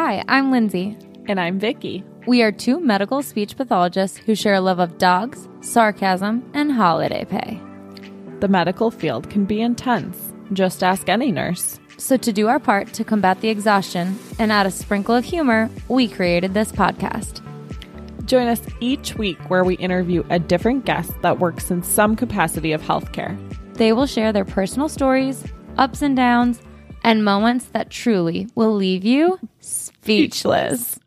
Hi, I'm Lindsay. And I'm Vicky. We are two medical speech pathologists who share a love of dogs, sarcasm, and holiday pay. The medical field can be intense. Just ask any nurse. So, to do our part to combat the exhaustion and add a sprinkle of humor, we created this podcast. Join us each week where we interview a different guest that works in some capacity of healthcare. They will share their personal stories, ups and downs, and moments that truly will leave you speechless.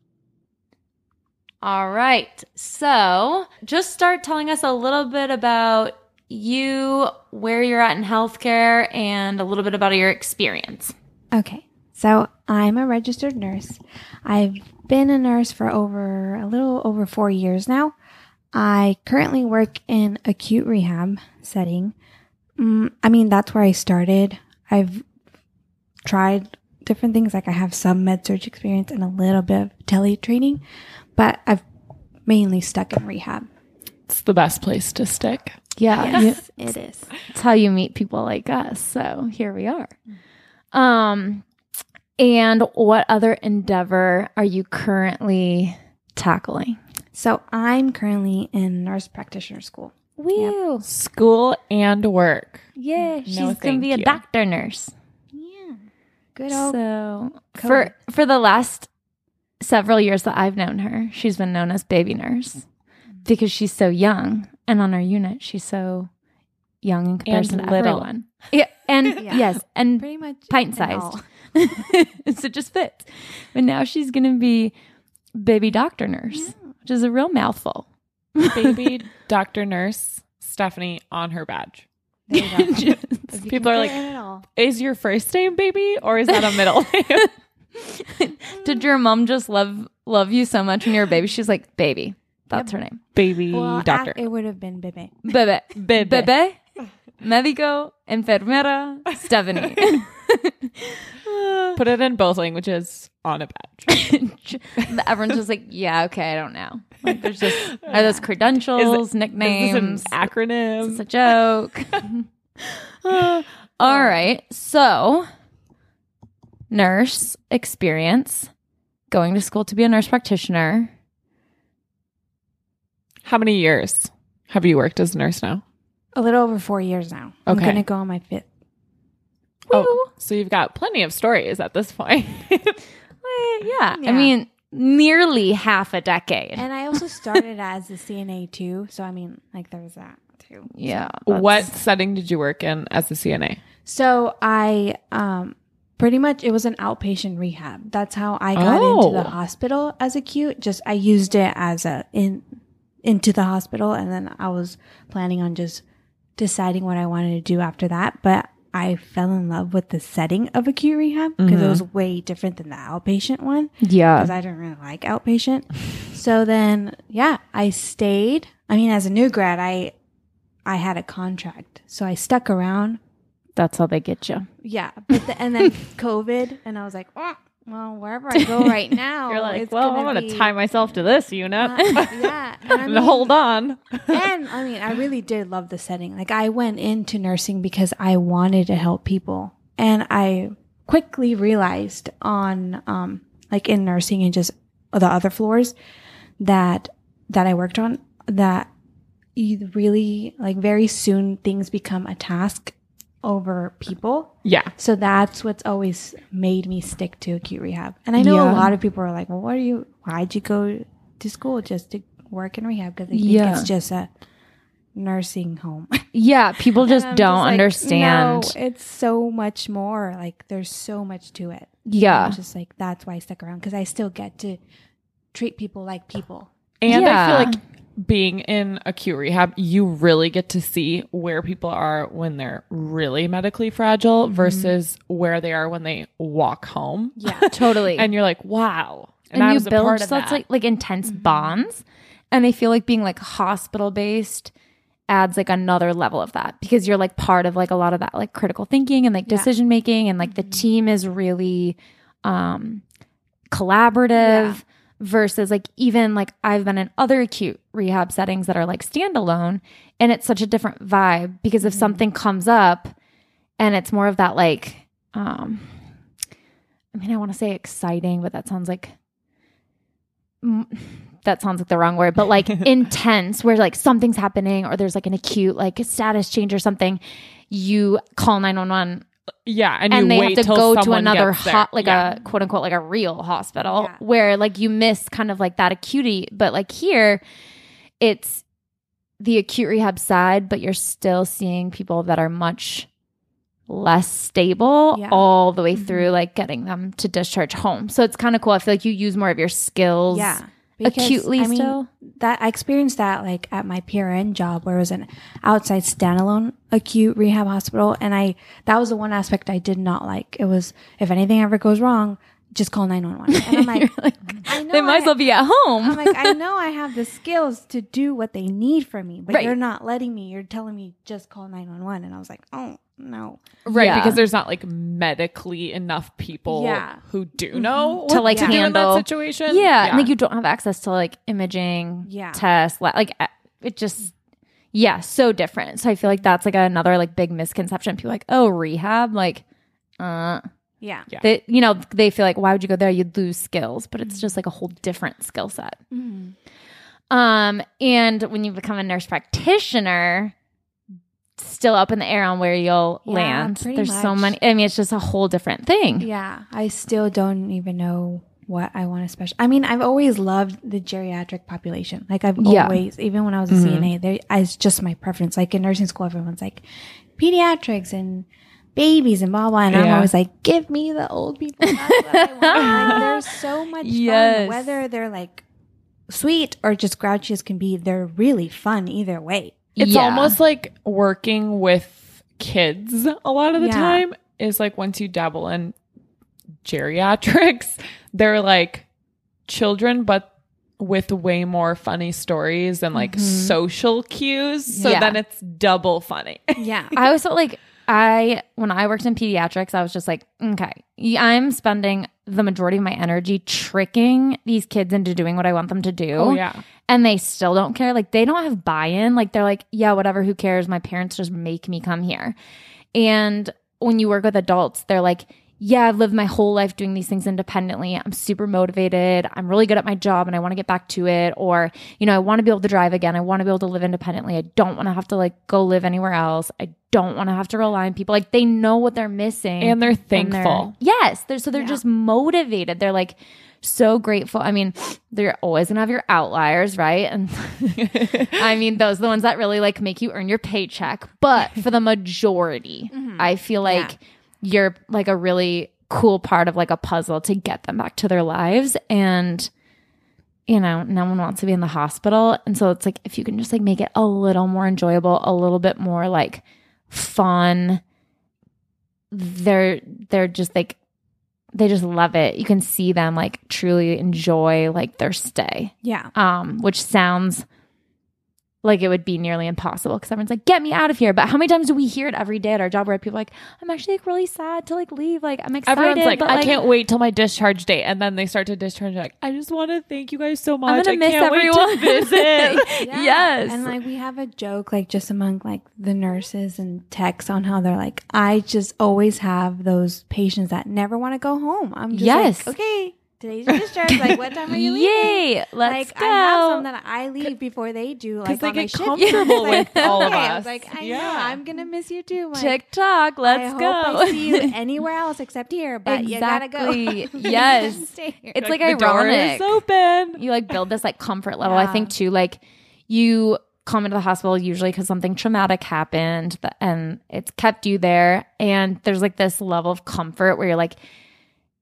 All right. So, just start telling us a little bit about you, where you're at in healthcare, and a little bit about your experience. Okay. So, I'm a registered nurse. I've been a nurse for over a little over 4 years now. I currently work in acute rehab setting. Mm, I mean, that's where I started. I've tried different things. Like I have some med surg experience and a little bit of tele training, but I've mainly stuck in rehab. It's the best place to stick. Yeah. Yes, it is. It's how you meet people like us. So here we are. Um, and what other endeavor are you currently tackling? So I'm currently in nurse practitioner school. Woo! School and work. Yeah, she's gonna be a you. doctor nurse. Yeah. Good old So for for the last several years that I've known her, she's been known as baby nurse because she's so young, and on our unit, she's so young in comparison to little. everyone. Yeah, and Yeah. yes, and pretty much pint sized. so it just fits. But now she's going to be baby doctor nurse, which is a real mouthful. Baby doctor nurse Stephanie on her badge. There you go. Just- People are like, in it all. Is your first name baby or is that a middle name? Did your mom just love love you so much when you were a baby? She's like, baby. That's her name. baby well, doctor. ac- it would have been Bebe. Bebe. Bebe. Bebe. Médico. Enfermera. Stephanie. Put it in both languages on a badge. Everyone's just like, yeah, okay, I don't know. Like, there's just, are those credentials, Is nicknames? this an acronym? It's a joke. All right. So, nurse experience, going to school to be a nurse practitioner. How many years have you worked as a nurse now? A little over four years now. I'm gonna go on my fifth. Oh, so you've got plenty of stories at this point. Eh, yeah. I mean, nearly half a decade. And I also started as a CNA too. So I mean, like there's that too. yeah. what setting did you work in as a CNA? So I um pretty much it was an outpatient rehab. That's how I got into the Oh. hospital as acute. Just I used it as a in into the hospital and then I was planning on just deciding what I wanted to do after that. But I fell in love with the setting of acute rehab because it mm-hmm. was way different than the outpatient one Yeah. because I didn't really like outpatient. so then, yeah, I stayed. I mean, as a new grad, I I had a contract, so I stuck around. That's how they get you. Yeah, but the, and then COVID, and I was like, oh, well, wherever I go right now, You're like, well, I'm going to tie myself to this unit. Uh, yeah, and I mean- hold on. and I mean, I really did love the setting. Like, I went into nursing because I wanted to help people, and I quickly realized on, um, like in nursing and just the other floors that that I worked on that you really like very soon things become a task over people. Yeah. So that's what's always made me stick to acute rehab. And I know Yeah. a lot of people are like, well, what are you, why'd you go to school just to work in rehab? Because they think Yeah. it's just a nursing home. Yeah. People just don't like, understand. No, it's so much more. Like there's so much to it. Yeah. I'm just like, that's why I stuck around because I still get to treat people like people. And I feel like being in acute rehab, you really get to see where people are when they're really medically fragile mm-hmm. versus where they are when they walk home. Yeah. totally. And you're like, wow. and, I you was a build such that. like like intense mm-hmm. bonds and i feel like being like hospital based adds like another level of that because you're like part of like a lot of that like critical thinking and like Yeah. decision making and like the mm-hmm. team is really um collaborative Yeah. Versus like even like I've been in other acute rehab settings that are like standalone and it's such a different vibe because if Mhm. something comes up and it's more of that like um I mean, I want to say exciting, but that sounds like mm, that sounds like the wrong word, but like intense, where like something's happening or there's like an acute like status change or something, you call nine one one Yeah, and, and you they wait have to go to another hot, like Yeah. a quote unquote, like a real hospital Yeah. where like you miss kind of like that acuity. But like here, it's the acute rehab side, but you're still seeing people that are much less stable Yeah. all the way Mhm. through, like getting them to discharge home. So it's kind of cool. I feel like you use more of your skills Yeah. Because, acutely I mean, still. that I experienced that like at my PRN job where it was an outside standalone acute rehab hospital and I that was the one aspect I did not like. It was if anything ever goes wrong, just call 911. And I'm like, like, I know they might I- as well be at home. I'm like, I know I have the skills to do what they need from me, but Right. you're not letting me. You're telling me just call 911 and I was like, "Oh, no." Right, Yeah. because there's not like medically enough people Yeah. who do know To, what like, to do in handle- that situation. Yeah, and like you don't have access to like imaging, Yeah. tests, like it just yeah, so different. So I feel like that's like another like big misconception. People are like, oh, rehab, like, uh, Yeah. Yeah. they you know they feel like why would you go there? You'd lose skills, but it's just like a whole different skill set. Mhm. Um, and when you become a nurse practitioner, still up in the air on where you'll Yeah, land. pretty There's so many. I mean, it's just a whole different thing. Yeah, I still don't even know what I want to special. I mean, I've always loved the geriatric population. Like I've Yeah. always, even when I was a CNA, there it's just my preference. Like in nursing school, everyone's like pediatrics and babies and blah blah, and I'm always like, give me the old people. That's what I want. like, there's so much Yes. fun, whether they're like sweet or just grouchy as can be. They're really fun either way. It's Yeah. almost like working with kids a lot of the Yeah. time is like once you dabble in geriatrics, they're like children, but with way more funny stories and like mm-hmm. social cues. So Yeah. then it's double funny. Yeah, I always felt like I, when I worked in pediatrics, I was just like, okay, I'm spending the majority of my energy tricking these kids into doing what I want them to do. Oh, yeah. And they still don't care. Like, they don't have buy in. Like, they're like, yeah, whatever, who cares? My parents just make me come here. And when you work with adults, they're like, yeah, I've lived my whole life doing these things independently. I'm super motivated. I'm really good at my job and I want to get back to it. Or, you know, I want to be able to drive again. I want to be able to live independently. I don't want to have to like go live anywhere else. I don't want to have to rely on people. Like they know what they're missing. And they're and thankful. yes. They're so they're Yeah. just motivated. They're like so grateful. I mean, they're always gonna have your outliers, right? And I mean, those are the ones that really like make you earn your paycheck. But for the majority, mm-hmm. I feel like you're like a really cool part of like a puzzle to get them back to their lives. And you know, no one wants to be in the hospital. And so it's like if you can just like make it a little more enjoyable, a little bit more like fun, they're they're just like they just love it. You can see them like truly enjoy like their stay. yeah. Um, which sounds like it would be nearly impossible because everyone's like, "Get me out of here!" But how many times do we hear it every day at our job where people are like, "I'm actually like really sad to like leave. Like I'm excited, Everyone's like, but I like, can't wait till my discharge date. And then they start to discharge. Like, I just want to thank you guys so much. I'm gonna I miss can't wait everyone." to visit. Yeah. Yes, And like we have a joke like just among like the nurses and techs on how they're like, I just always have those patients that never want to go home. I'm just Yes. like, okay, today's your discharge. like what time are you leaving? Yay! Let's like go. I have some that I leave before they do. Like they on get shift. comfortable Like, with all of okay. I us. was like, I know, Yeah. I'm gonna miss you too. Like, TikTok. Let's I hope go. I see you anywhere else except here, but you gotta go. Yes. Here. it's like, the door ironic. is open. you like build this like comfort level. I think too, like you come into the hospital usually because something traumatic happened and it's kept you there. And there's like this level of comfort where you're like,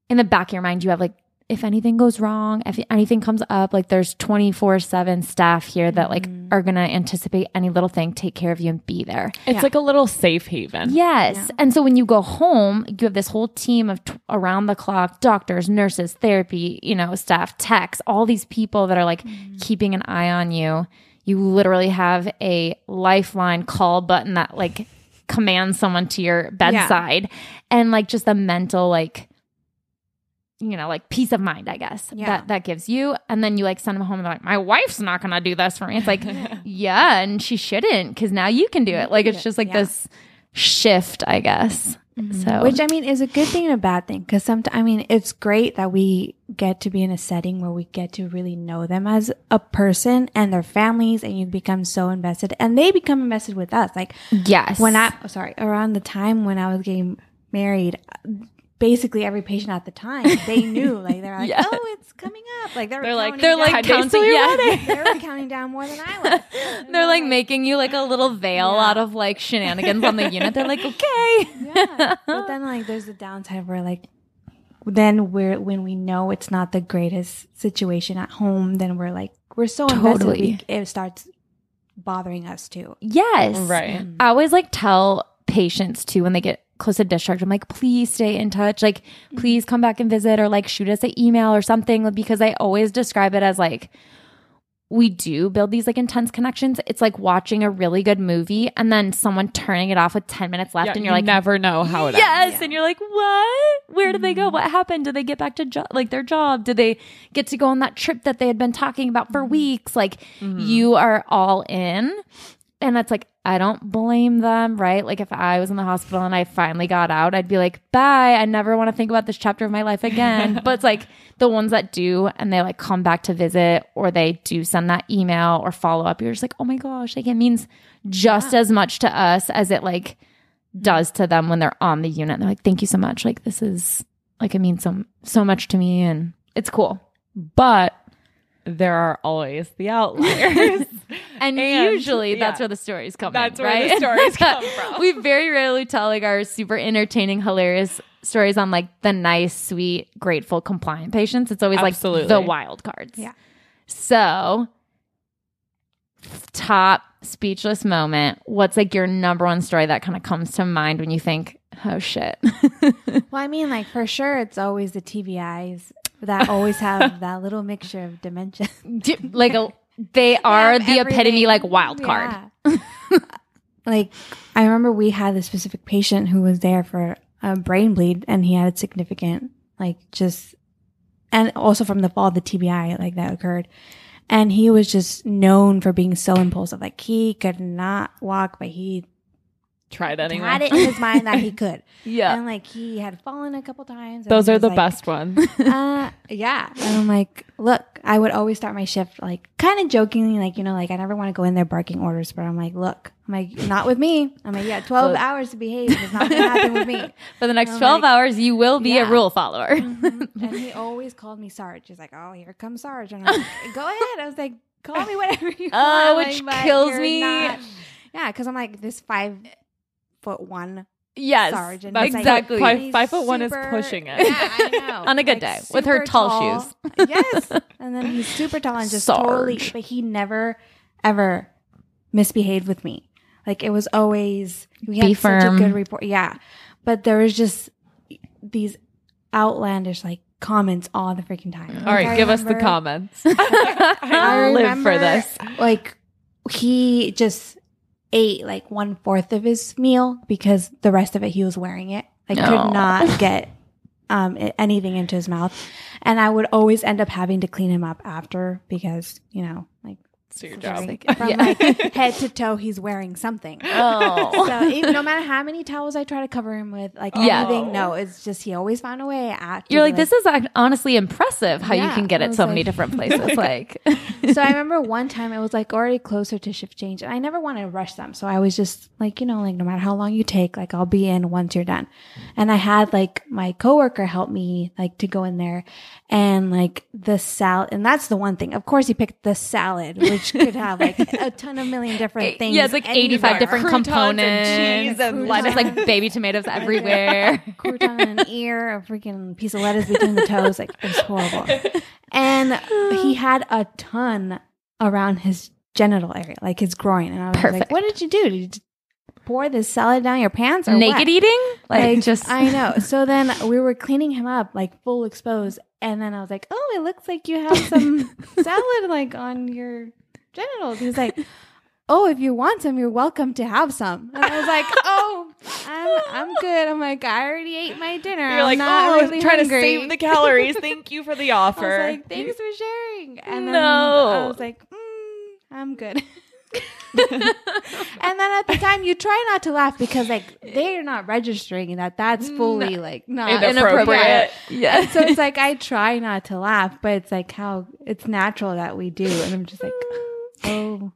in the back of your mind, you have like, if anything goes wrong, if anything comes up, like there's 24 7 staff here that like Mm-hmm. are going to anticipate any little thing, take care of you, and be there. It's Yeah. like a little safe haven. Yes. Yeah. And so when you go home, you have this whole team of t- around the clock doctors, nurses, therapy, you know, staff, techs, all these people that are like keeping an eye on you. You literally have a lifeline call button that like commands someone to your bedside and like just the mental like you know, like peace of mind, I guess Yeah. that that gives you. And then you like send them home and they're like, my wife's not going to do this for me. It's like, yeah, and she shouldn't because now you can do it. Like it's just like Yeah. this shift, I guess. Mm-hmm. So, Which I mean is a good thing and a bad thing because sometimes I mean it's great that we get to be in a setting where we get to really know them as a person and their families, and you become so invested, and they become invested with us. Like yes. when I oh, sorry around the time when I was getting married, basically every patient at the time they knew like they're like Yeah. oh it's coming up like they're They're like- they're down- like 10 counting, yeah. wedding. they were counting down more than I was. And They're I'm like making you like a little veil Yeah. out of like shenanigans on the unit. They're like, okay. yeah. But then like there's the downside where like then we're when we know it's not the greatest situation at home, then we're like we're so invested Totally. we, it starts bothering us too. Yes. Right. Mm-hmm. I always like tell patients too when they get close to discharge, I'm like, please stay in touch. Like, please come back and visit or like shoot us an email or something because I always describe it as like, we do build these like intense connections. It's like watching a really good movie and then someone turning it off with 10 minutes left Yeah, and you you're like, never know how it yes. Yeah. And you're like, what? Where did they go? Mm-hmm. What happened? Did they get back to jo- like their job? Did they get to go on that trip that they had been talking about for mm-hmm. weeks? Like mm-hmm. you are all in. And that's like, I don't blame them, right? Like if I was in the hospital and I finally got out, I'd be like, bye. I never want to think about this chapter of my life again. but it's like the ones that do and they like come back to visit or they do send that email or follow up, you're just like, oh my gosh, like it means just as much to us as it like does to them when they're on the unit. They're like, thank you so much. Like this is like it means so so much to me and it's cool. But there are always the outliers. And, And, usually that's where the stories come from. That's in, where right? the stories come from. we very rarely tell like our super entertaining, hilarious stories on like the nice, sweet, grateful, compliant patients. It's always like the wild cards. Yeah. So top speechless moment. What's like your number one story that kind of comes to mind when you think, oh shit? Well, I mean, like for sure, it's always the TBIs that always have that little mixture of dementia. like a, they are the epitome like wild card. Yeah. like I remember we had a specific patient who was there for a brain bleed and he had significant like just and also from the fall the TBI like that occurred. And he was just known for being so impulsive. Like he could not walk, but he Tried anyway. had it in his mind that he could. Yeah. And like he had fallen a couple times. Those are the like, best ones. uh, yeah. And I'm like, look, I would always start my shift like kind of jokingly, like, you know, like I never want to go in there barking orders, but I'm like, look, I'm like, not with me. I'm like, yeah, 12 Look. hours to behave. It's not going to happen with me. For the next 12 like, hours, you will be a rule follower. And he always called me Sarge. He's like, oh, here comes Sarge. And I'm like, go ahead. I was like, call me whatever you Oh, want. which like, kills me. not- Yeah, because I'm like, this five foot one yes. Sarge. And That's he's like, exactly. Five- five foot one is pushing it. Yeah, I know. On a good day, with her super tall shoes. yes. And then he's super tall and just totally, but he never, ever misbehaved with me. Like it was always, we had Be such firm. a good report. Yeah. But there was just these outlandish like comments all the freaking time. All right, Like, I give us the comments. I I live for this. Like he just ate like one fourth of his meal because the rest of it he was wearing it. Like No. could not get um anything into his mouth, and I would always end up having to clean him up after because you know like It's your job. from, Yeah. like head to toe he's wearing something. Oh. So even, no matter how many towels I try to cover him with, like Yeah. anything, no, it's just he always found a way. At You're like, this is honestly impressive how you can get it so many different places. like, so I remember one time it was like already closer to shift change, and I never wanted to rush them. So I was just like, you know, like no matter how long you take, like I'll be in once you're done. And I had like my coworker help me like to go in there, and like the salad, and that's the one thing. Of course, he picked the salad, which could have like a ton of million different things. yeah, it's like 85 different croutons and components. cheese and It's just like baby tomatoes everywhere. crouton in an ear, a freaking piece of lettuce between the toes. Like it's horrible. And he had a ton around his genital area, like his groin. And I was Perfect. like, "What did you do? Did you just pour this salad down your pants or Naked what? eating? Like, Like, just. I know. So then we were cleaning him up, like full exposed, and then I was like, "Oh, it looks like you have some salad like on your genitals." He's like. Oh, if you want some, you're welcome to have some. And I was like, "Oh, I'm I'm good." I'm like, "I already ate my dinner. You're I'm like, not oh, really trying hungry." to save the calories. Thank you for the offer. I was like, "Thanks for sharing." And then No. I was like, mm, "I'm good." and then at the time, you try not to laugh because like they're not registering that that's fully like not Inappropriate. Yeah. And so it's like I try not to laugh, but it's like how it's natural that we do, and I'm just like, oh,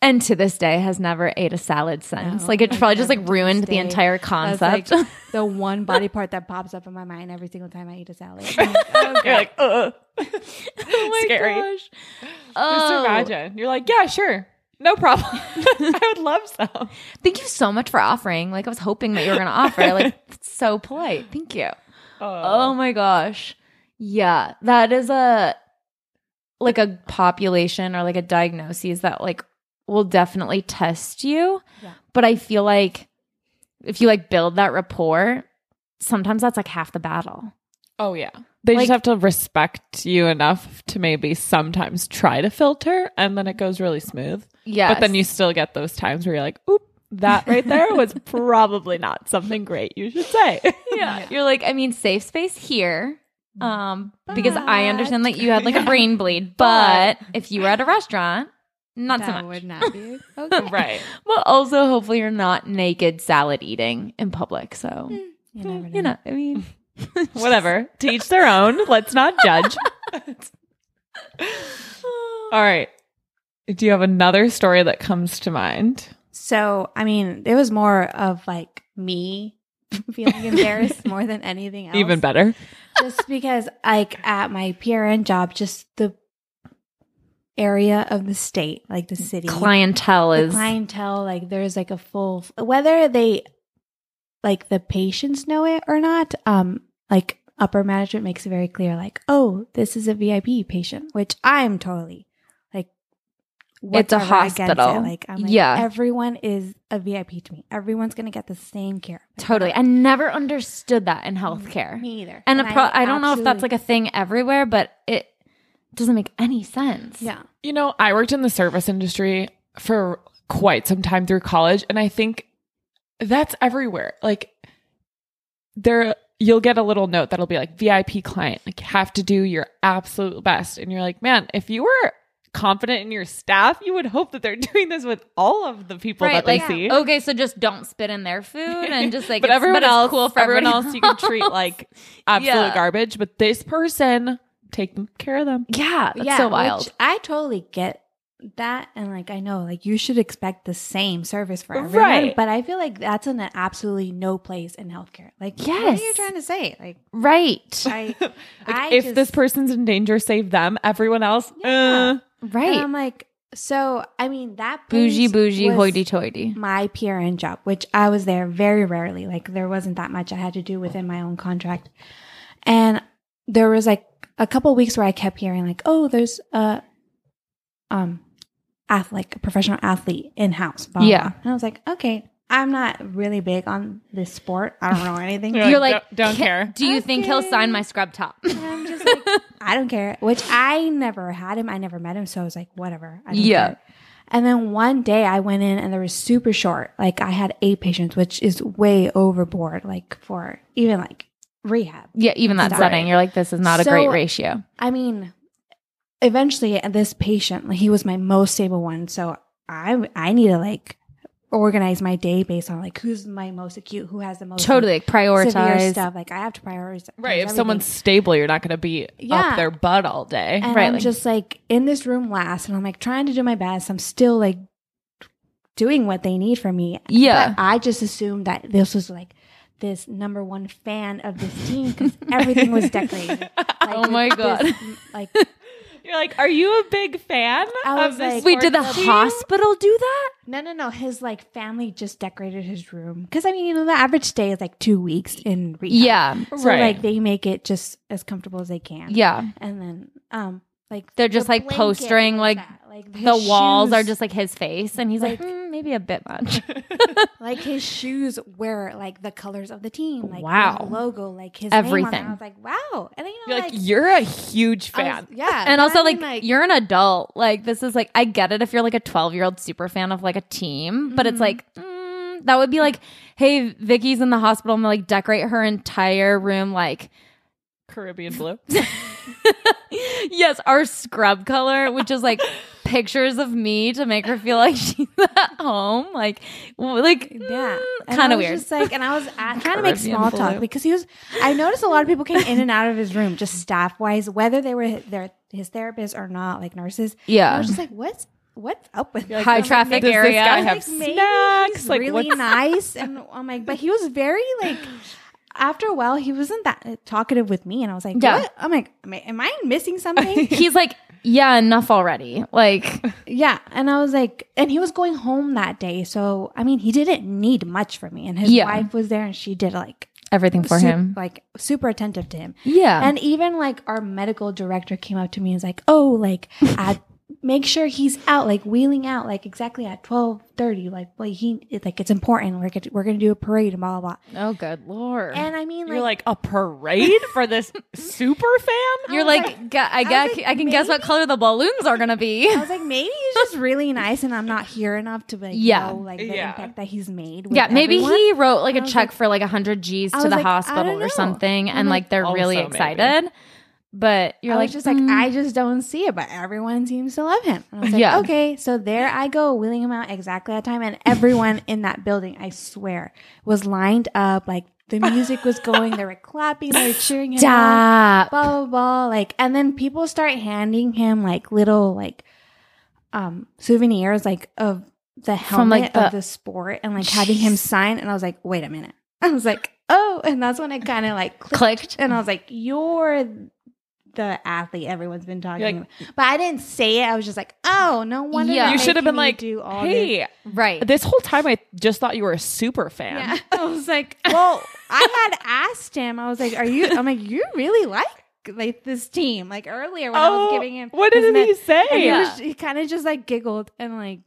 And to this day has never ate a salad since. No, like it probably just like ruined the day. entire that's concept. like the one body part that pops up in my mind every single time I eat a salad. Like, oh, You're like, uh, oh my scary. gosh. Just Oh. imagine. You're like, yeah, sure. No problem. I would love some. Thank you so much for offering. Like I was hoping that you were going to offer. Like it's so polite. Thank you. Oh my gosh. Yeah, that is a like a population or like a diagnosis that like will definitely test you. Yeah. But I feel like if you like build that rapport, sometimes that's like half the battle. Oh yeah. They Like- just have to respect you enough to maybe sometimes try to filter and then it goes really smooth. Yeah. But then you still get those times where you're like, oop, that right there was probably not something great you should say. yeah. You're like, I mean, safe space here. Um, because I understand that you had like a brain bleed, but if you were at a restaurant, not so that much. would not be okay. right. Well, also, hopefully, you're not naked salad eating in public. So, You never know. you know, I mean, Whatever. To each their own. Let's not judge. All right. Do you have another story that comes to mind? So, I mean, it was more of like me feeling embarrassed more than anything else. Even better. Just because, like, at my PRN job, just the area of the state, like the city, clientele the is clientele, like, there's like a full, whether they, like, the patients know it or not, um, like, upper management makes it very clear, like, oh, this is a VIP patient, which I'm totally like, It's a whatever against it. hospital. Like, I'm like, Yeah. everyone is a VIP to me. Everyone's gonna get the same care. totally. I never understood that in healthcare. Me either. And, a pro- I, don't know if that's like a thing everywhere, but it doesn't make any sense. yeah. You know, I worked in the service industry for quite some time through college, and I think that's everywhere. Like, there, you'll get a little note that'll be like VIP client, like, have to do your absolute best. And you're like, man, if you were confident in your staff, you would hope that they're doing this with all of the people Right, that they like see. okay, so just don't spit in their food and just like but everyone else, cool for everyone everybody else, you can treat like absolute Yeah. garbage. But this person, take care of them. yeah, that's yeah, so wild. I totally get that, and like I know, like you should expect the same service for everyone, Right. but I feel like that's in an absolutely no place in healthcare. Like, what Yes. are you trying to say? Like, right, I, Like, I if just- this person's in danger, save them. Everyone else, Yeah. uh, right. and I'm like, so I mean that bougie, bougie, hoity-toity. My PRN job, which I was there very rarely, like there wasn't that much I had to do within my own contract, and there was like a couple weeks where I kept hearing like, oh, there's a um ath- like a professional athlete in house. Yeah. and I was like, okay, I'm not really big on this sport. I don't know anything. You're You're like, like, "Don't- don't care." Do you think he'll sign my scrub top? And I'm just like, I don't care. Which I never had him. I never met him. So I was like, whatever. I don't Yeah. care. And then one day I went in and there was super short. Like I had eight patients, which is way overboard, like for even like rehab. yeah, even that Right. setting, you're like, this is not a great ratio. I mean, eventually this patient, like he was my most stable one. So I, I need to like organize my day based on like who's my most acute, who has the most Totally, like severe prioritize. stuff. Like I have to prioritize. right. If everything. someone's stable, you're not going to be Yeah. up their butt all day. And Right, I'm like- just like in this room last, and I'm like trying to do my best. I'm still like doing what they need from me. Yeah. But I just assumed that this was like this number one fan of this team because everything was decorated. Oh like, Oh my God. this, like You're like, are you a big fan I of was this? like- Wait, did the sports team? hospital do that? no, no, no. His like family just decorated his room because I mean, you know, the average stay is like two weeks in rehab. Yeah, So Right. like they make it just as comfortable as they can. yeah. And then um like They're just, the like, postering, like, like The walls are just like his face, and he's like, Like- "Hmm, maybe a bit much. like his shoes were like the colors of the team, like Wow. the logo, like his name on it. Everything. I was like, wow, and then you know, You're like, like, you're a huge I was- fan. yeah, and also, I mean, like, you're an adult. Like, this is like, I get it if you're like a 12 year old super fan of like a team, but it's like, mm, that would be like, hey, Vicky's in the hospital and like decorate her entire room like, Caribbean blue. yes, our scrub color, which is like pictures of me to make her feel like she's at home. Like, like Yeah, kind of of weird. Just like, and I was at, trying to make small flu. talk because he was. I noticed a lot of people came in and out of his room, just staff wise, whether they were their his therapist or not, like nurses. And I was just like, what's what's up with like, high I was like, traffic this area. guy I have like, maybe snacks? he's Like, really what's- nice, and I'm like, but he was very like. After a while, he wasn't that talkative with me, and I was like, Yeah. "What?" I'm like, "Am I, am I missing something?" He's like, yeah, enough already. Like, Yeah, and I was like, and he was going home that day, so I mean, he didn't need much from me, and his Yeah. wife was there, and she did like everything for him. like super attentive to him. Yeah. And even like our medical director came up to me and was like, "Oh, like at, make sure he's out, like wheeling out, like exactly at twelve thirty, like like he it, like it's important. We're gonna, we're gonna do a parade and blah blah blah." oh, good lord. And I mean, You're like, like a parade for this super fan? You're was like, "Gu- I, was guess like, I can guess what color the balloons are gonna be. I was like, maybe he's just really nice, and I'm not here enough to like Yeah. know like the Yeah. impact that he's made. With yeah, maybe everyone. he wrote like a check like- for like a hundred G's to the like, hospital or something, I'm and like- like they're oh, really excited. maybe. But you're I like, just like, mm, I just don't see it, but everyone seems to love him. And I was like, Yeah. okay. So there I go, wheeling him out exactly that time. And everyone in that building, I swear, was lined up. Like the music was going, they were clapping, they were cheering him stop. blah, blah, blah. Like, and then people start handing him like little, like, um, souvenirs, like of the helmet From, like, of the- the sport and like having him sign. And I was like, wait a minute. I was like, oh, and that's when it kind of like clicked. Clicked. And I was like, you're the athlete everyone's been talking You're about. But I didn't say it. I was just like, oh, no wonder. Yeah. You should have been me like, do all this. Right. this whole time I just thought you were a super fan. Yeah. I was like, well, I had asked him. I was like, are you? I'm like, you really like like this team? Like earlier when I was oh, giving him, Oh, what did he say? And he, Yeah. he kind of just like giggled and like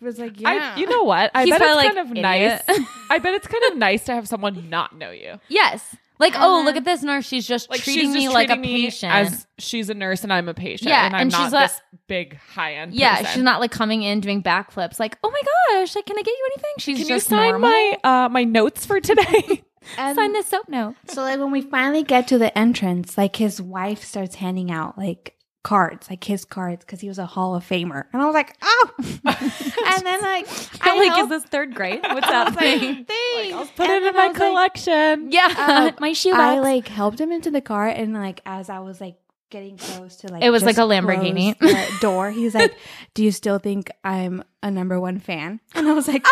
was like, yeah. I, you know what? I He's bet it's probably kind of "Idiot." nice. I bet it's kind of nice to have someone not know you. yes. Like, And oh, then- look at this nurse. She's just Like treating she's me just like a treating me patient. as she's a nurse and I'm a patient. Yeah, and I'm and not she's like- this big high end. yeah, she's not like coming in doing backflips. Like, oh my gosh, like, can I get you anything? She's Can you just sign normal. my uh my notes for today? And sign this soap note. So like when we finally get to the entrance, like his wife starts handing out like cards, like his cards, because he was a Hall of Famer, and I was like, oh. and then like I like, is this third grade? What's was happening? like. I'll put And it in my was like- collection. yeah, Uh, my shoe I like helped him into the car, and like as I was like getting close to like It was like a Lamborghini. door, he's like, "Do you still think I'm a number one fan?" And I was like,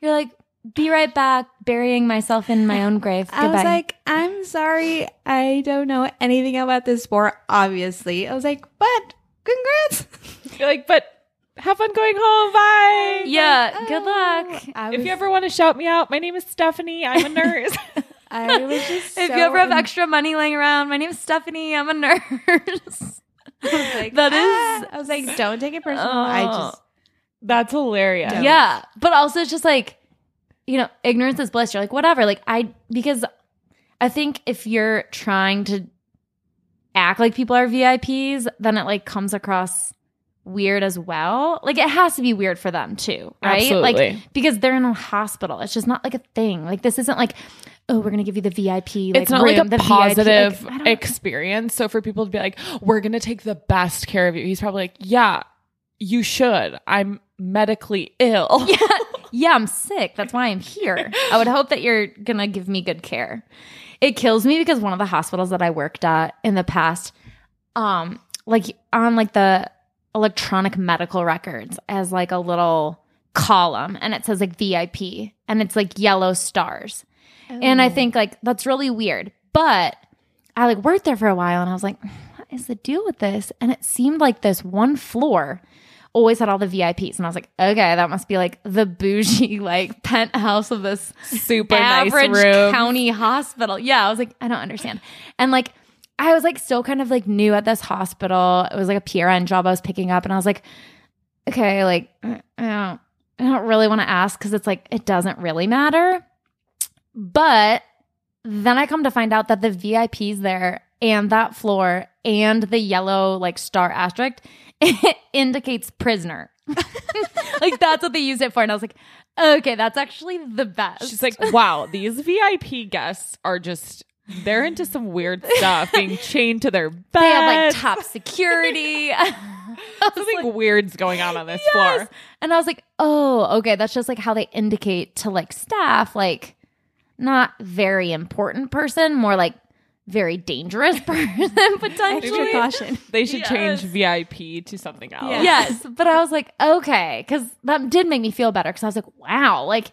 You're like, be right back, burying myself in my own grave. I was like, I'm sorry, I don't know anything about this sport." Obviously, I was like, "But congrats." You're like, but have fun going home. Bye. yeah, Like, good oh. luck. I If you ever want to shout me out, my name is Stephanie. I'm a nurse. I was just If so you ever have in- extra money laying around, my name is Stephanie. I'm a nurse. I was like, That is- "Ah." I was like, don't take it personal. I Oh. just That's hilarious. Don't. yeah, but also it's just like, you know, ignorance is bliss. You're like, whatever. Like I, because I think if you're trying to act like people are VIPs, then it like comes across weird as well. Like it has to be weird for them too, right? Absolutely. Like because they're in a hospital. It's just not like a thing. Like this isn't like, oh, we're gonna give you the VIP. Like, it's not like a the positive Like, experience. So for people to be like, we're going to take the best care of you, he's probably like, yeah, you should. I'm medically ill. yeah, yeah, I'm sick. That's why I'm here. I would hope that you're gonna give me good care. It kills me because one of the hospitals that I worked at in the past, um, like on like the electronic medical records as like a little column and it says like VIP and it's like yellow stars. And I think like that's really weird. But I like worked there for a while and I was like, what is the deal with this? And it seemed like this one floor always had all the VIPs. And I was like, okay, that must be like the bougie, like penthouse of this Super average nice room. county hospital. Yeah. I was like, I don't understand. And like, I was like still kind of like new at this hospital. It was like a PRN job I was picking up. And I was like, okay, like, I don't, I don't really want to ask because it's like, it doesn't really matter. But then I come to find out that the VIPs there and that floor and the yellow like star asterisk it indicates prisoner. like that's what they use it for. And I was like, okay, that's actually the best. She's like, wow, these VIP guests are just, they're into some weird stuff, being chained to their bed. they have like top security. Something like, weird's going on on this Yes. floor. And I was like, oh, okay. That's just like how they indicate to like staff, like not very important person, more like very dangerous person potentially. Extra caution. They should change VIP to something else. Yeah. Yes, but I was like, okay, because that did make me feel better. Because I was like, wow, like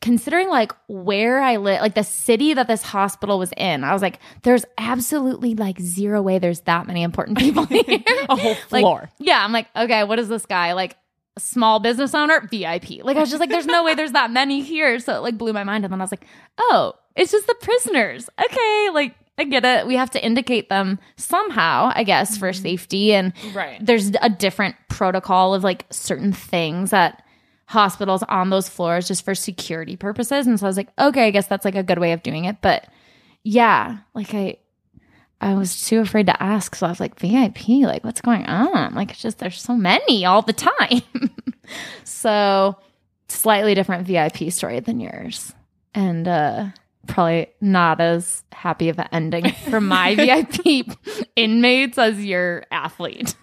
considering like where I live, like the city that this hospital was in, I was like, there's absolutely like zero way there's that many important people here. A whole Like, floor. yeah, I'm like, okay, what is this guy like? Small business owner, VIP. Like I was just like, there's no way there's that many here. So it like blew my mind. And then I was like, oh, it's just the prisoners. Okay, like I get it. We have to indicate them somehow, I guess, for safety. And Right. there's a different protocol of like certain things at hospitals on those floors just for security purposes. And so I was like, okay, I guess that's like a good way of doing it. But yeah, like I I was too afraid to ask. So I was like, VIP, like what's going on? Like it's just there's so many all the time. so slightly different VIP story than yours. And uh probably not as happy of an ending for my VIP inmates as your athlete.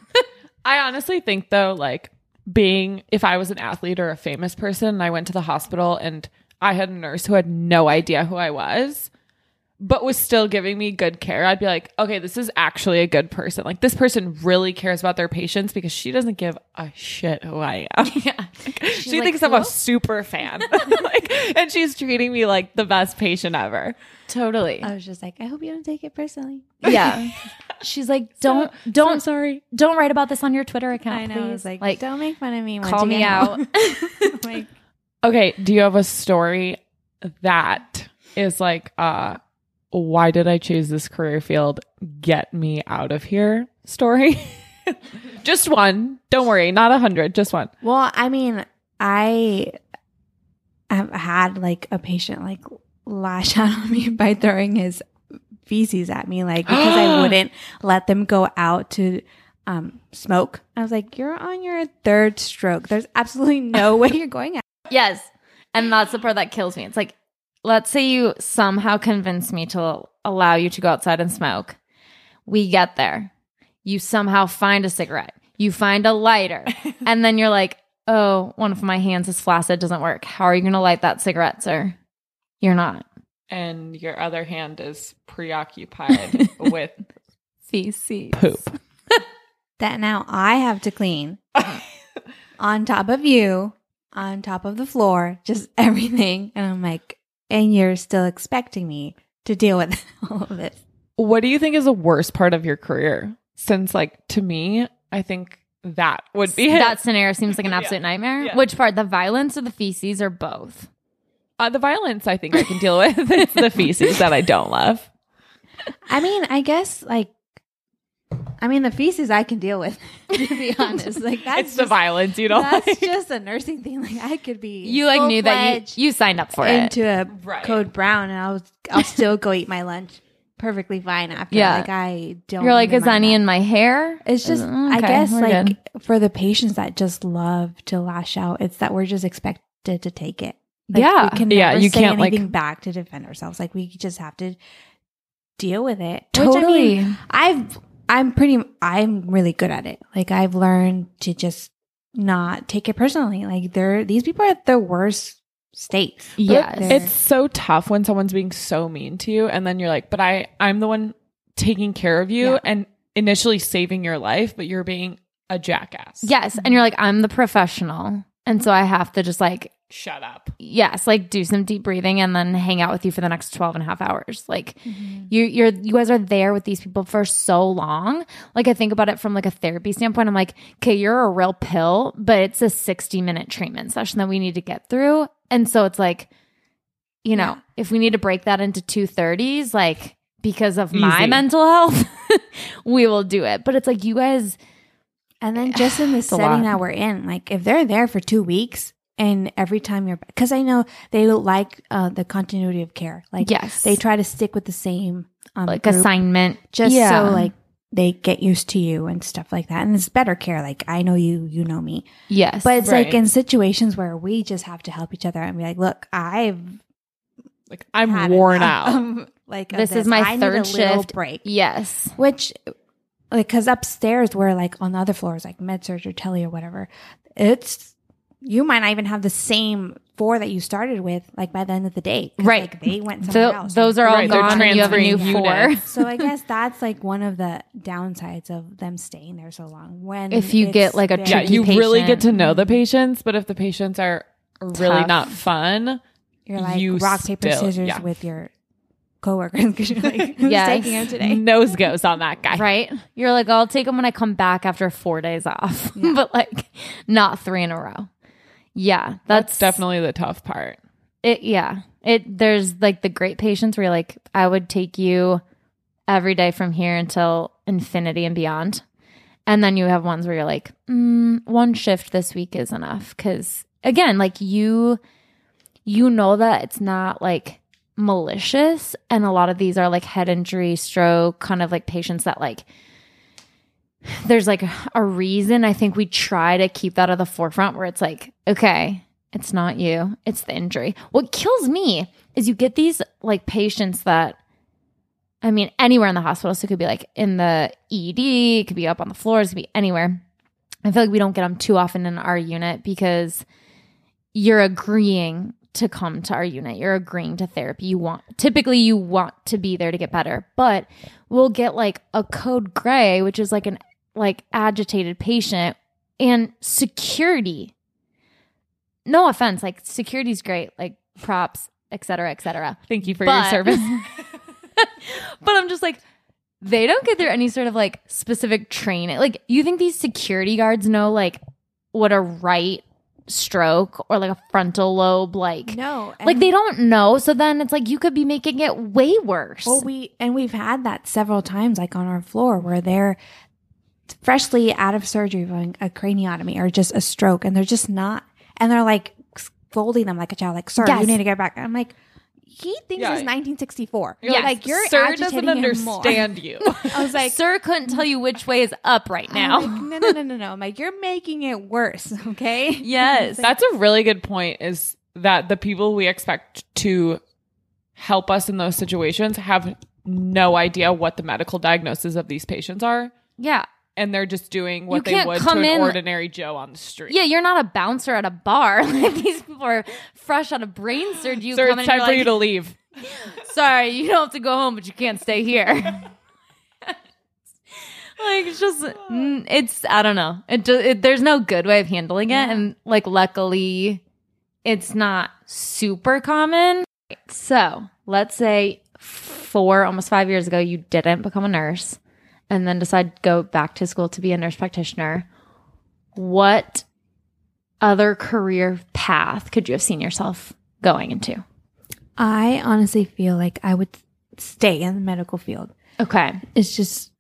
I honestly think though, like being if I was an athlete or a famous person and I went to the hospital and I had a nurse who had no idea who I was, but was still giving me good care, I'd be like, okay, this is actually a good person. Like this person really cares about their patients because she doesn't give a shit who I am. yeah. she like, thinks I'm a super fan. like and she's treating me like the best patient ever. Totally. I was just like, I hope you don't take it personally. yeah. She's like, don't don't sorry. don't write about this on your Twitter account. I know. Please. I was like, like don't make fun of me. call me out. like, Okay, do you have a story that is like uh why did I choose this career field? Get me out of here story. just one. Don't worry, not a hundred, just one. well, I mean, I have had like a patient like lash out on me by throwing his feces at me, like because I wouldn't let them go out to um, smoke. I was like, "You're on your third stroke. There's absolutely no way you're going out." yes. And that's the part that kills me. It's like, let's say you somehow convince me to allow you to go outside and smoke. We get there. You somehow find a cigarette. You find a lighter. and then you're like, oh, one of my hands is flaccid, doesn't work. How are you going to light that cigarette, sir? You're not. And your other hand is preoccupied with Feces. poop. That now I have to clean on top of you, on top of the floor, just everything. And I'm like, and you're still expecting me to deal with all of this. What do you think is the worst part of your career? Since like to me, I think that would be it. That scenario seems like an Yeah. absolute nightmare. Yeah. Which part? The violence or the feces or both? Uh, the violence I think I can deal with. it's the feces that I don't love. I mean, I guess like, I mean, the feces I can deal with, to be honest. Like that's it's the violence you don't that's like. just a nursing thing. Like I could be You like knew that you you signed up for it. into a Right. code brown, and I'll I'll still go eat my lunch perfectly fine after. Yeah. like I don't. You're like, even is any in my hair? It's just, Mm, I guess, like good. for the patients that just love to lash out, it's that we're just expected to take it. Like, Yeah. we can Yeah, you say can't, like- back to defend ourselves. Like we just have to deal with it. Which, I totally. mean, I've, I'm pretty, I'm really good at it. Like I've learned to just not take it personally. Like they're these people are at their worst state. yes. They're- It's so tough when someone's being so mean to you and then you're like, "But I I'm the one taking care of you Yeah. and initially saving your life, but you're being a jackass." yes. And you're like, I'm the professional. And so I have to just like, Shut up. yes, like do some deep breathing and then hang out with you for the next 12 and a half hours. Like mm-hmm. you you're you guys are there with these people for so long. Like I think about it from like a therapy standpoint. I'm like, okay, you're a real pill, but it's a 60 minute treatment session that we need to get through. And so it's like, you know, Yeah. if we need to break that into two thirties, like because of my mental health, we will do it. But it's like you guys And then just in the setting that we're in, like if they're there for two weeks and every time you're, because I know they like uh, the continuity of care. Like Yes. they try to stick with the same um, like group assignment. just Yeah. so like they get used to you and stuff like that. And it's better care. Like I know you, you know me. Yes. But it's like in situations where we just have to help each other and be like, look, I've Like I'm worn enough out. of, like of This is my I third shift. break, yes. which like because upstairs we're like on the other floors like med surg or tele or whatever it's you might not even have the same four that you started with like by the end of the day Right. like they went somewhere Tho- else those are all Right, gone and you have a new four. units. so i guess that's like one of the downsides of them staying there so long when If you get, like, a Yeah, tricky you really get to know the patients, but if the patients are really Tough. not fun, you're like you rock paper still- scissors yeah. with your coworkers because you're like who's Yes. taking him today nose goes on that guy. Right? You're like, I'll take him when I come back after four days off, but like not three in a row. Yeah, that's, That's definitely the tough part. it. Yeah, it. There's like the great patients where you're like, I would take you every day from here until infinity and beyond, and then you have ones where you're like, mm, one shift this week is enough because again, like you, you know that it's not like malicious, and a lot of these are like head injury, stroke, kind of like patients that like there's like a reason I think we try to keep that at the forefront where it's like, okay, it's not you, it's the injury. What kills me is you get these like patients that, I mean, anywhere in the hospital. So it could be like in the ED, it could be up on the floors, it could be anywhere. I feel like we don't get them too often in our unit because you're agreeing to come to our unit. You're agreeing to therapy. You want typically you want to be there to get better. But we'll get like a code gray, which is like an like agitated patient and security. No offense, like security's great, like props, etc., cetera, et cetera. Thank you for But- your service. But I'm just like, they don't get there any sort of like specific training. Like, you think these security guards know like what a right stroke or like a frontal lobe like? no Like they don't know. So then it's like you could be making it way worse. Well, we and we've had that several times, like on our floor, where they're freshly out of surgery from a craniotomy or just a stroke, and they're just not, and they're like folding them like a child, like, "Sir, Yes. you need to get back." I'm like, he thinks Yeah. it's 1964. You're Yes. like you're Sir agitating doesn't him more. understand you. I was like, Sir couldn't tell you which way is up right now. I'm like, no, no, no, no, no. I'm like, you're making it worse. Okay. yes. That's a really good point is that the people we expect to help us in those situations have no idea what the medical diagnosis of these patients are. yeah. And they're just doing what they would to an in- ordinary Joe on the street. Yeah, you're not a bouncer at a bar. Like these people are fresh out of brain surgery. You Sir, it's time for you're you to leave. Sorry, you don't have to go home, but you can't stay here. like it's just, it's I don't know. It, just, it there's no good way of handling it, and like luckily, it's not super common. So let's say four, almost five years ago, you didn't become a nurse, and then decide to go back to school to be a nurse practitioner. What other career path could you have seen yourself going into? I honestly feel like I would stay in the medical field. Okay. It's just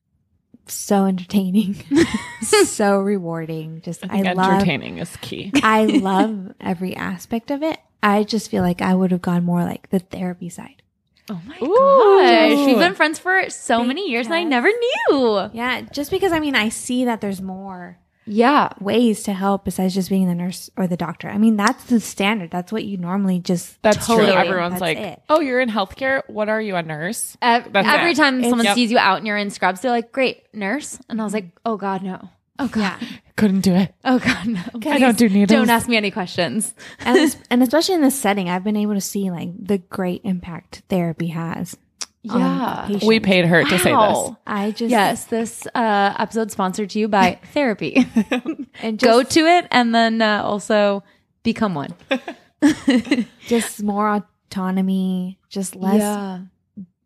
so entertaining, so rewarding. Just I I, think love entertaining is key. I love every aspect of it. I just feel like I would have gone more like the therapy side. Oh my Ooh. gosh. We've been friends for so many years and I never knew. Yeah, just because I mean I see that there's more Yeah. ways to help besides just being the nurse or the doctor. I mean that's the standard. That's what you normally just That's Totally. true. Everyone's That's like, it. "Oh, you're in healthcare. What are you, a nurse?" Ev- every it. time someone Yep. sees you out and you're in scrubs, they're like, great, nurse. And I was mm-hmm. like, oh God, no. Oh God. Couldn't do it. Oh God, no. I don't do needles. Don't ask me any questions. and, es- and especially in this setting, I've been able to see like the great impact therapy has. on Yeah. patients. We paid her to say this. Wow. I just Yes, this uh, episode sponsored to you by therapy. and just, Go to it and then uh, also become one. just more autonomy, just less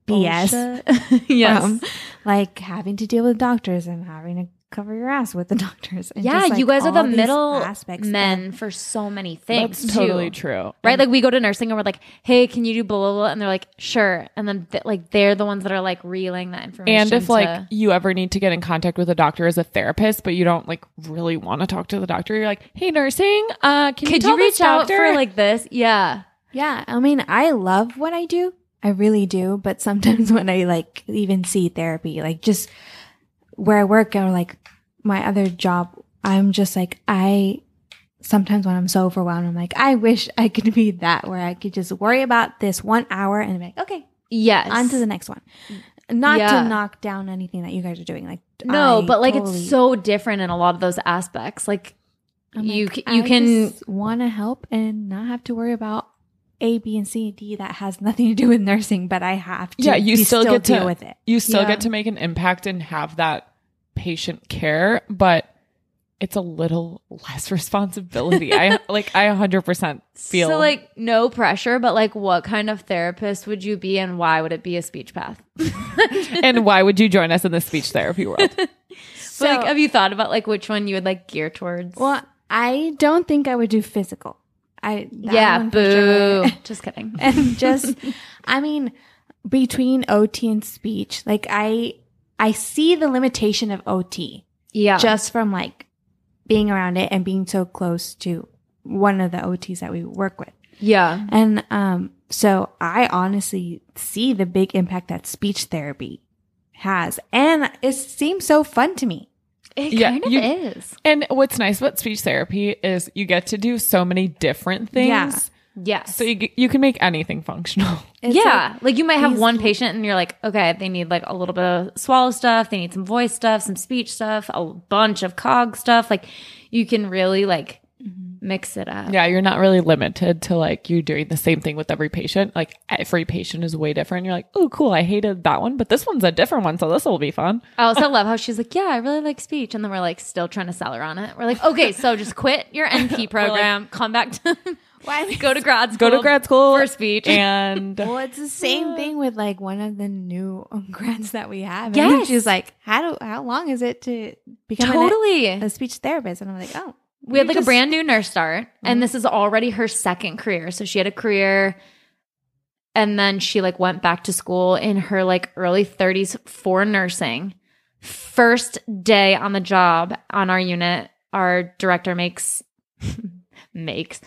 BS. Bullshit. yes. from like having to deal with doctors and having to cover your ass with the doctors. And yeah, just, like, you guys are the middle aspects men that- for so many things. That's too. totally true. Right? Like we go to nursing and we're like, "Hey, can you do blah blah blah?" And they're like, "Sure." And then th- like they're the ones that are like relaying that information. And if to- like you ever need to get in contact with a doctor as a therapist, but you don't like really want to talk to the doctor, you're like, "Hey, nursing, uh, can you could tell you reach out for like this? Yeah. yeah, I mean, I love what I do. I really do. But sometimes when I like even see therapy, like just where I work or like my other job, I'm just like, I sometimes when I'm so overwhelmed, I'm like, I wish I could be that where I could just worry about this one hour and be like, okay, Yes. on to the next one. not Yeah. to knock down anything that you guys are doing. Like No, I but like totally- it's so different in a lot of those aspects. Like I'm you like, you I can want to help and not have to worry about A, B, and C, and D that has nothing to do with nursing, but I have to. Yeah, you be- still get to- deal with it. You still Yeah. get to make an impact and have that patient care, but it's a little less responsibility. I like I 100% feel so like no pressure, but like what kind of therapist would you be and why would it be a speech path? and why would you join us in the speech therapy world? So, like have you thought about like which one you would like gear towards? Well, I don't think I would do physical. I yeah, boo. sure. Just kidding. and just I mean between OT and speech, like I I see the limitation of OT Yeah. just from like being around it and being so close to one of the OTs that we work with. yeah. And um so I honestly see the big impact that speech therapy has and it seems so fun to me. It Yeah, kind of you- is. And what's nice about speech therapy is you get to do so many different things. Yeah. Yes. So you, you can make anything functional. It's yeah. Like, you might have one patient and you're like, okay, they need like a little bit of swallow stuff. They need some voice stuff, some speech stuff, a bunch of cog stuff. Like you can really like mix it up. Yeah, you're not really limited to like you doing the same thing with every patient. Like every patient is way different. You're like, oh, cool. I hated that one, but this one's a different one, so this will be fun. I also love how she's like, yeah, I really like speech. And then we're like still trying to sell her on it. We're like, okay, so just quit your NP program, come back to Why go to grad school. Go to grad school for speech. and Well, it's the same thing with like one of the new grads that we have. And Yes. she's like, "How do how long is it to become an- totally. a speech therapist?" And I'm like, "Oh, we had like a brand new nurse start and this is already her second career. So she had a career and then she like went back to school in her like early 30s for nursing. First day on the job on our unit our director makes makes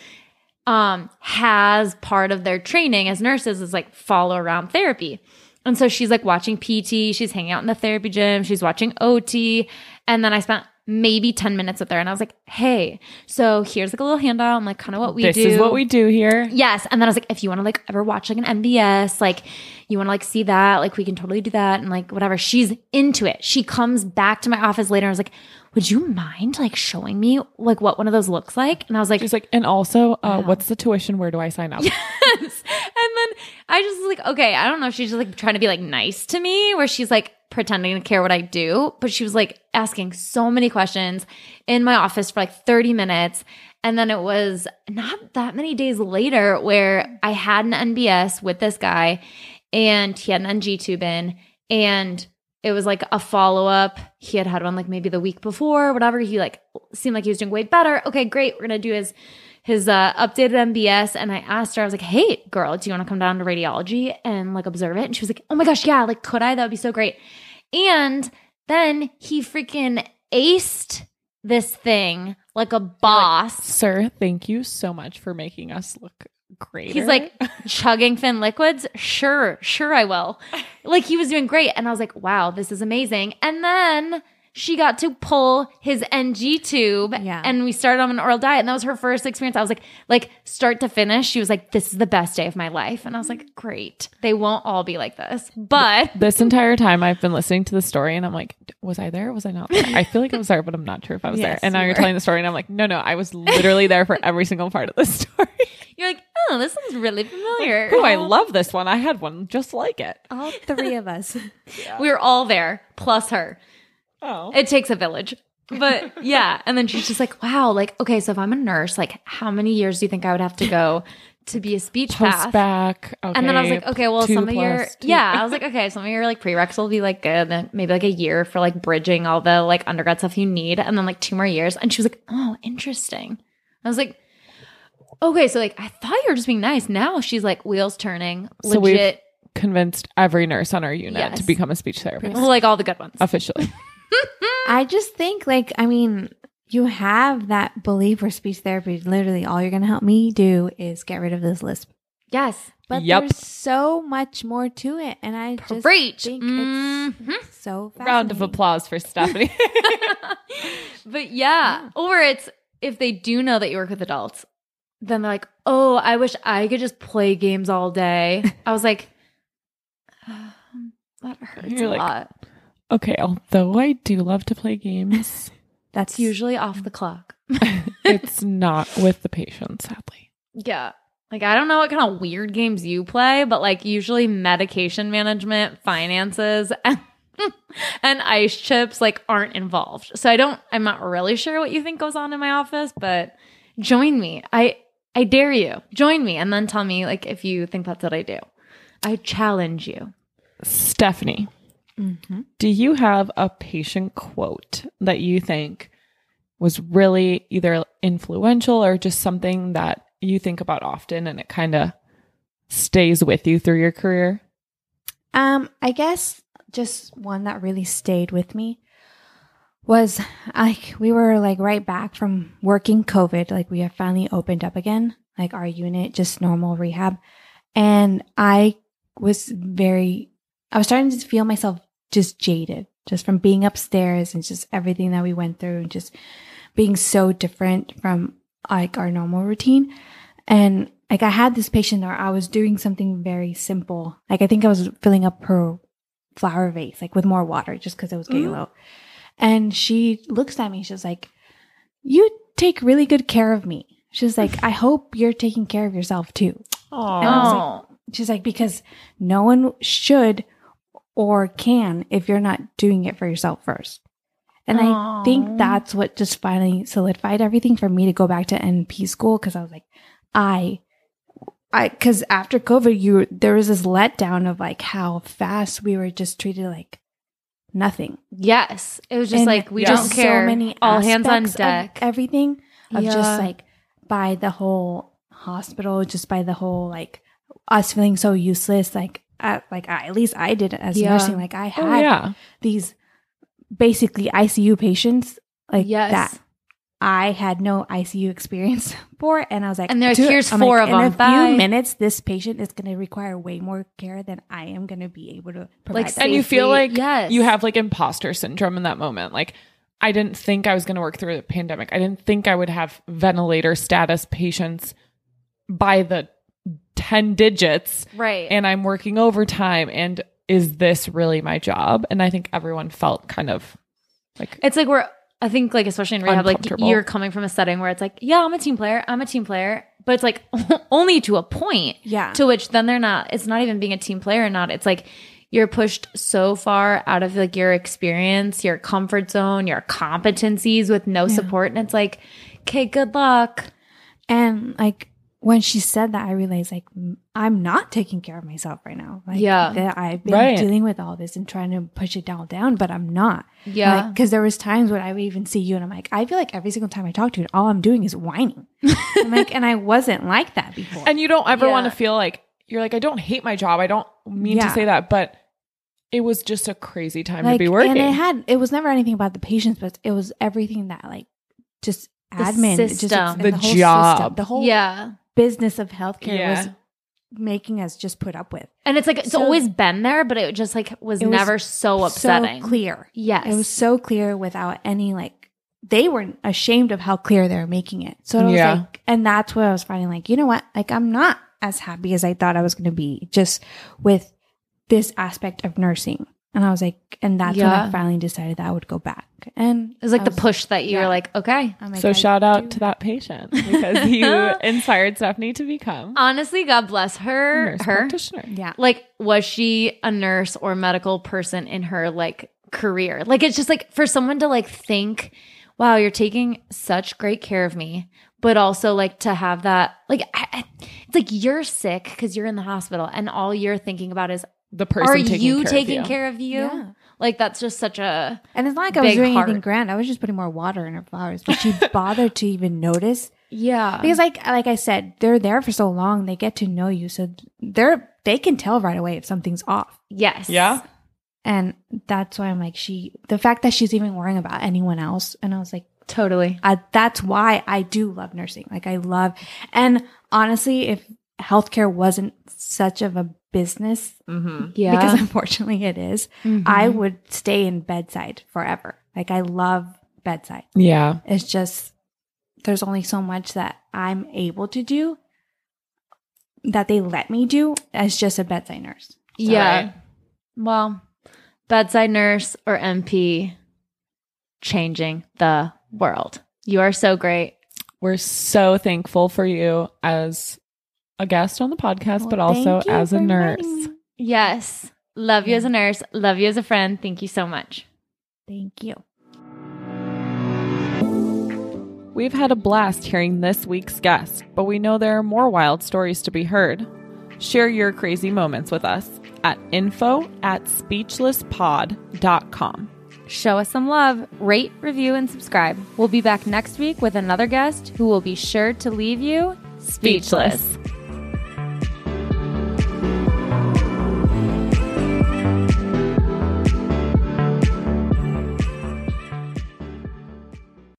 um has part of their training as nurses is like follow around therapy. And so she's like watching PT, she's hanging out in the therapy gym, she's watching OT. And then I spent maybe 10 minutes with her and I was like, hey, so here's like a little handout on like kind of what we this do. is what we do here. Yes. And then I was like, if you want to like ever watch like an MBS, like you want to like see that, like we can totally do that. And like whatever. She's into it. She comes back to my office later and I was like, would you mind like showing me like what one of those looks like? And I was like, She's like, and also, uh, what's the tuition? Where do I sign up? yes. And then I just was like, okay, I don't know if she's just like trying to be like nice to me, where she's like pretending to care what I do, but she was like asking so many questions in my office for like 30 minutes. And then it was not that many days later where I had an MBS with this guy and he had an NG tube in and it was like a follow up. He had had one like maybe the week before, whatever. He like seemed like he was doing way better. Okay, great. We're gonna do his his uh, updated MBS. And I asked her, I was like, "Hey, girl, do you want to come down to radiology and like observe it?" And she was like, "Oh my gosh, yeah! Like, could I? That would be so great." And then he freaking aced this thing like a boss. Sir, thank you so much for making us look great. He's like chugging thin liquids. Sure, sure, I will. Like he was doing great. And I was like, wow, this is amazing. And then she got to pull his NG tube Yeah. and we started on an oral diet. And that was her first experience. I was like, like start to finish. She was like, this is the best day of my life. And I was like, great. They won't all be like this. But this entire time I've been listening to the story and I'm like, was I there? Was I not there? I feel like I was there, but I'm not sure if I was there. And now you you're telling the story and I'm like, no, no, I was literally there for every single part of the story. you're like, oh, this one's really familiar. oh, I love this one. I had one just like it. all three of us." we were all there, plus her. Oh. It takes a village. But yeah. And then she's just like, wow, like, okay, so if I'm a nurse, like, how many years do you think I would have to go to be a speech Post path? back. Okay. And then I was like, okay, well, two some of your, plus two. yeah, I was like, okay, some of your like prereqs will be like good, then maybe like a year for like bridging all the like undergrad stuff you need, and then like two more years. And she was like, oh, interesting. I was like, okay, so like I thought you were just being nice. Now she's like wheels turning, So we've legit, convinced every nurse on our unit Yes. to become a speech therapist well, like all the good ones. officially. I just think, like, I mean, you have that belief for speech therapy. Literally, all you're going to help me do is get rid of this lisp. Yes, But Yup. there's so much more to it, and I just preach. think Mhm. it's so Round of applause for Stephanie. but yeah. or it's if they do know that you work with adults, then they're like, "Oh, I wish I could just play games all day." I was like, um, That hurts You're a like- lot. Okay, although I do love to play games, That's Usually off the clock. it's not with the patient, sadly. Yeah. Like I don't know what kind of weird games you play, but like usually medication management, finances, and, and ice chips like aren't involved. So I don't I'm not really sure what you think goes on in my office, but join me. I I dare you. Join me and then tell me like if you think that's what I do. I challenge you. Stephanie, Mhm. do you have a patient quote that you think was really either influential or just something that you think about often and it kind of stays with you through your career? Um, I guess just one that really stayed with me was like we were like right back from working COVID, like we have finally opened up again, like our unit, just normal rehab. And I was very I was starting to feel myself just jaded, just from being upstairs and just everything that we went through and just being so different from like our normal routine. And like I had this patient or I was doing something very simple. Like I think I was filling up her flower vase like with more water just because it was getting Mm. low. And she looks at me. She's like, "You take really good care of me." She's like, "I hope you're taking care of yourself too." And I was like- She's like, "Because no one should or can if you're not doing it for yourself first. And I think that's what just finally solidified everything for me to go back to NP school because I was like, I, I, because after COVID, you there was this letdown of like how fast we were just treated like nothing. Yes. It was just And like we Yeah. don't care. So many All hands on aspects of deck. everything of Yeah. just like by the whole hospital, just by the whole like us feeling so useless. Like, at, like I, at least I did it as Yeah. nursing. Like I oh, had Oh, yeah. these basically ICU patients like yes. that I had no ICU experience for, and I was like, And they're like, "Dude," "Here's I'm four like, of them. in them. a Bye." few minutes, this patient is going to require way more care than I am going to be able to provide." Like, them." And you feel like Yes. you have like imposter syndrome in that moment. Like, I didn't think I was going to work through the pandemic. I didn't think I would have ventilator status patients by the 10 digits Right. and I'm working overtime. And is this really my job? And I think everyone felt kind of like, It's like we're I think like especially in rehab, like you're coming from a setting where it's like, yeah, I'm a team player, I'm a team player, but it's like only to a point. yeah, To which then they're not. It's not even being a team player or not. It's like you're pushed so far out of like your experience, your comfort zone, your competencies with no Yeah. support, and it's like, okay, good luck. and like when she said that, I realized like I'm not taking care of myself right now. Like, Yeah. that I've been Right. dealing with all this and trying to push it all down, but I'm not. Yeah. because there was times when I would even see you and I'm like, I feel like every single time I talk to you, all I'm doing is whining. I'm like, and I wasn't like that before. and you don't ever Yeah. want to feel like you're like, I don't hate my job. I don't mean to say that, but it was just a crazy time to be working. and it had it was never anything about the patients, but it was everything that like just The admin, just system. and The whole job. system, the whole yeah. Business of healthcare Yeah. was making us just put up with. And it's like it's So- always been there, but it just like was, was never so upsetting. so clear. Yes. It was so clear without any like they were ashamed of how clear they were making it. So it was Yeah. like and that's what I was finding like, you know what? Like I'm not as happy as I thought I was gonna be just with this aspect of nursing. And I was like, and that's when I finally decided that I would go back. And It was like I the push that you yeah. were like, okay. I'm like, so I shout out do- to that patient because you inspired Stephanie to become Honestly, God bless her. nurse Her. practitioner. Yeah. Like, was she a nurse or medical person in her like career? Like, it's just like for someone to like think, wow, you're taking such great care of me, but also like to have that, like, I, I, it's like you're sick because you're in the hospital and all you're thinking about is, The person are taking you care taking of you. care of you? Yeah. Like, that's just such a, And it's not like I was Big doing anything grand. I was just putting more water in her flowers. But she bothered to even notice. yeah. Because like like I said, they're there for so long, they get to know you. So they're they can tell right away if something's off. yes. Yeah. And that's why I'm like, she, the fact that she's even worrying about anyone else. And I was like, Totally. I, that's why I do love nursing. Like, I love, and honestly, if healthcare wasn't such of a business, Mm-hmm. Yeah. because unfortunately it is, Mhm. I would stay in bedside forever. Like, I love bedside. Yeah. It's just, there's only so much that I'm able to do that they let me do as just a bedside nurse. yeah. Right. Well, bedside nurse or NP changing the world. You are so great. We're so thankful for you as a guest on the podcast, Well, but also as a nurse. inviting me. Yes. Love you as a nurse. Love you as a friend. Thank you so much. Thank you. We've had a blast hearing this week's guest, but we know there are more wild stories to be heard. Share your crazy moments with us at info at speechlesspod.com. Show us some love, rate, review, and subscribe. We'll be back next week with another guest who will be sure to leave you speechless.